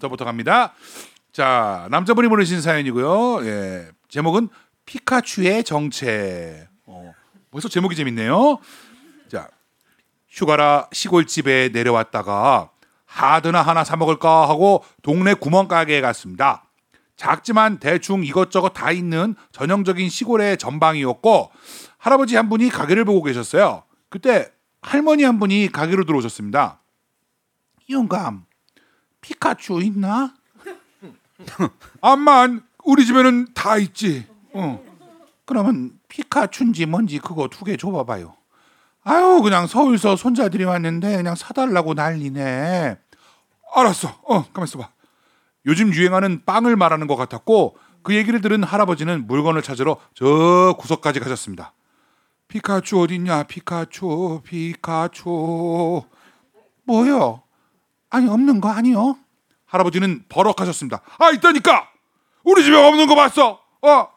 저부터 갑니다. 자, 남자분이 보내신 사연이고요. 예. 제목은 피카츄의 정체. 어, 벌써 제목이 재밌네요. 자, 휴가라 시골집에 내려왔다가 하드나 하나 사 먹을까 하고 동네 구멍가게에 갔습니다. 작지만 대충 이것저것 다 있는 전형적인 시골의 전방이었고 할아버지 한 분이 가게를 보고 계셨어요. 그때 할머니 한 분이 가게로 들어오셨습니다. 영감, 피카츄 있나? 암만 우리 집에는 다 있지. 어. 그러면 피카츄인지 뭔지 그거 두 개 줘봐봐요. 아유 그냥 서울서 손자들이 왔는데 그냥 사달라고 난리네. 알았어. 어 가만 있어봐. 요즘 유행하는 빵을 말하는 것 같았고 그 얘기를 들은 할아버지는 물건을 찾으러 저 구석까지 가셨습니다. 피카츄 어딨냐? 피카츄, 피카츄. 뭐요? 아니 없는 거 아니요? 할아버지는 버럭하셨습니다. 아 있다니까. 우리 집에 없는 거 봤어. 어.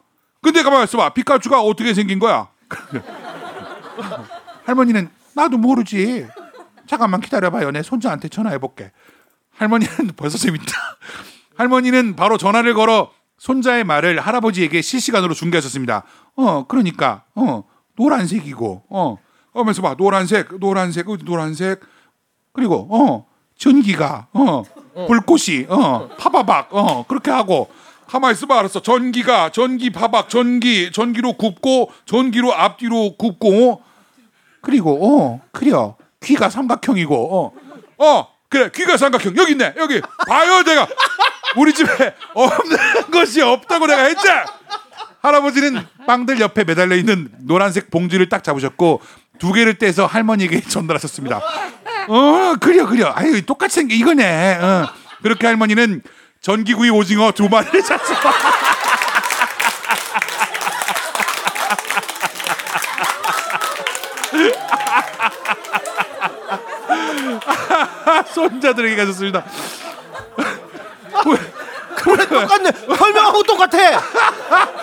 근데 가만 있어봐. 피카츄가 어떻게 생긴 거야? 할머니는 나도 모르지. 잠깐만 기다려봐요. 내 손자한테 전화해볼게. 할머니는 벌써 재밌다. 할머니는 바로 전화를 걸어 손자의 말을 할아버지에게 실시간으로 중계하셨습니다. 어, 그러니까, 어, 노란색이고, 어, 하면서 봐. 노란색, 노란색, 노란색. 그리고, 어, 전기가, 어, 불꽃이, 어, 파바박, 어, 그렇게 하고, 가만 있어봐 알았어. 전기가 전기 파박 전기 전기로 굽고 전기로 앞뒤로 굽고. 그리고 어 그래요 귀가 삼각형이고 어, 어 그래. 귀가 삼각형. 여기 있네. 여기. 봐요 내가. 우리 집에 없는 것이 없다고 내가 했지? 할아버지는 빵들 옆에 매달려 있는 노란색 봉지를 딱 잡으셨고 두 개를 떼서 할머니에게 전달하셨습니다 어 그려 그려 아유 똑같이 생긴 이거네 어. 그렇게 할머니는 전기구이 오징어 두 마리를 샀어. 손자들에게 가셨습니다. 그래 똑같네. 설명하고 똑같아.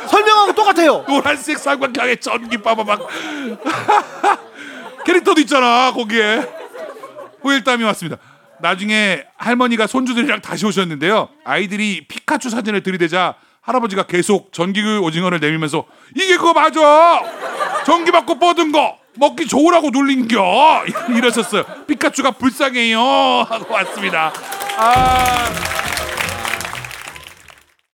설명하고 똑같아요. 노란색 삼각형에 전기 빠바박 캐릭터도 있잖아 거기에 후일담이 왔습니다. 나중에 할머니가 손주들이랑 다시 오셨는데요. 아이들이 피카츄 사진을 들이대자 할아버지가 계속 전기구 오징어를 내밀면서 이게 그거 맞아. 전기 받고 뻗은 거 먹기 좋으라고 놀린겨 이러셨어요. 피카츄가 불쌍해요 하고 왔습니다. 아.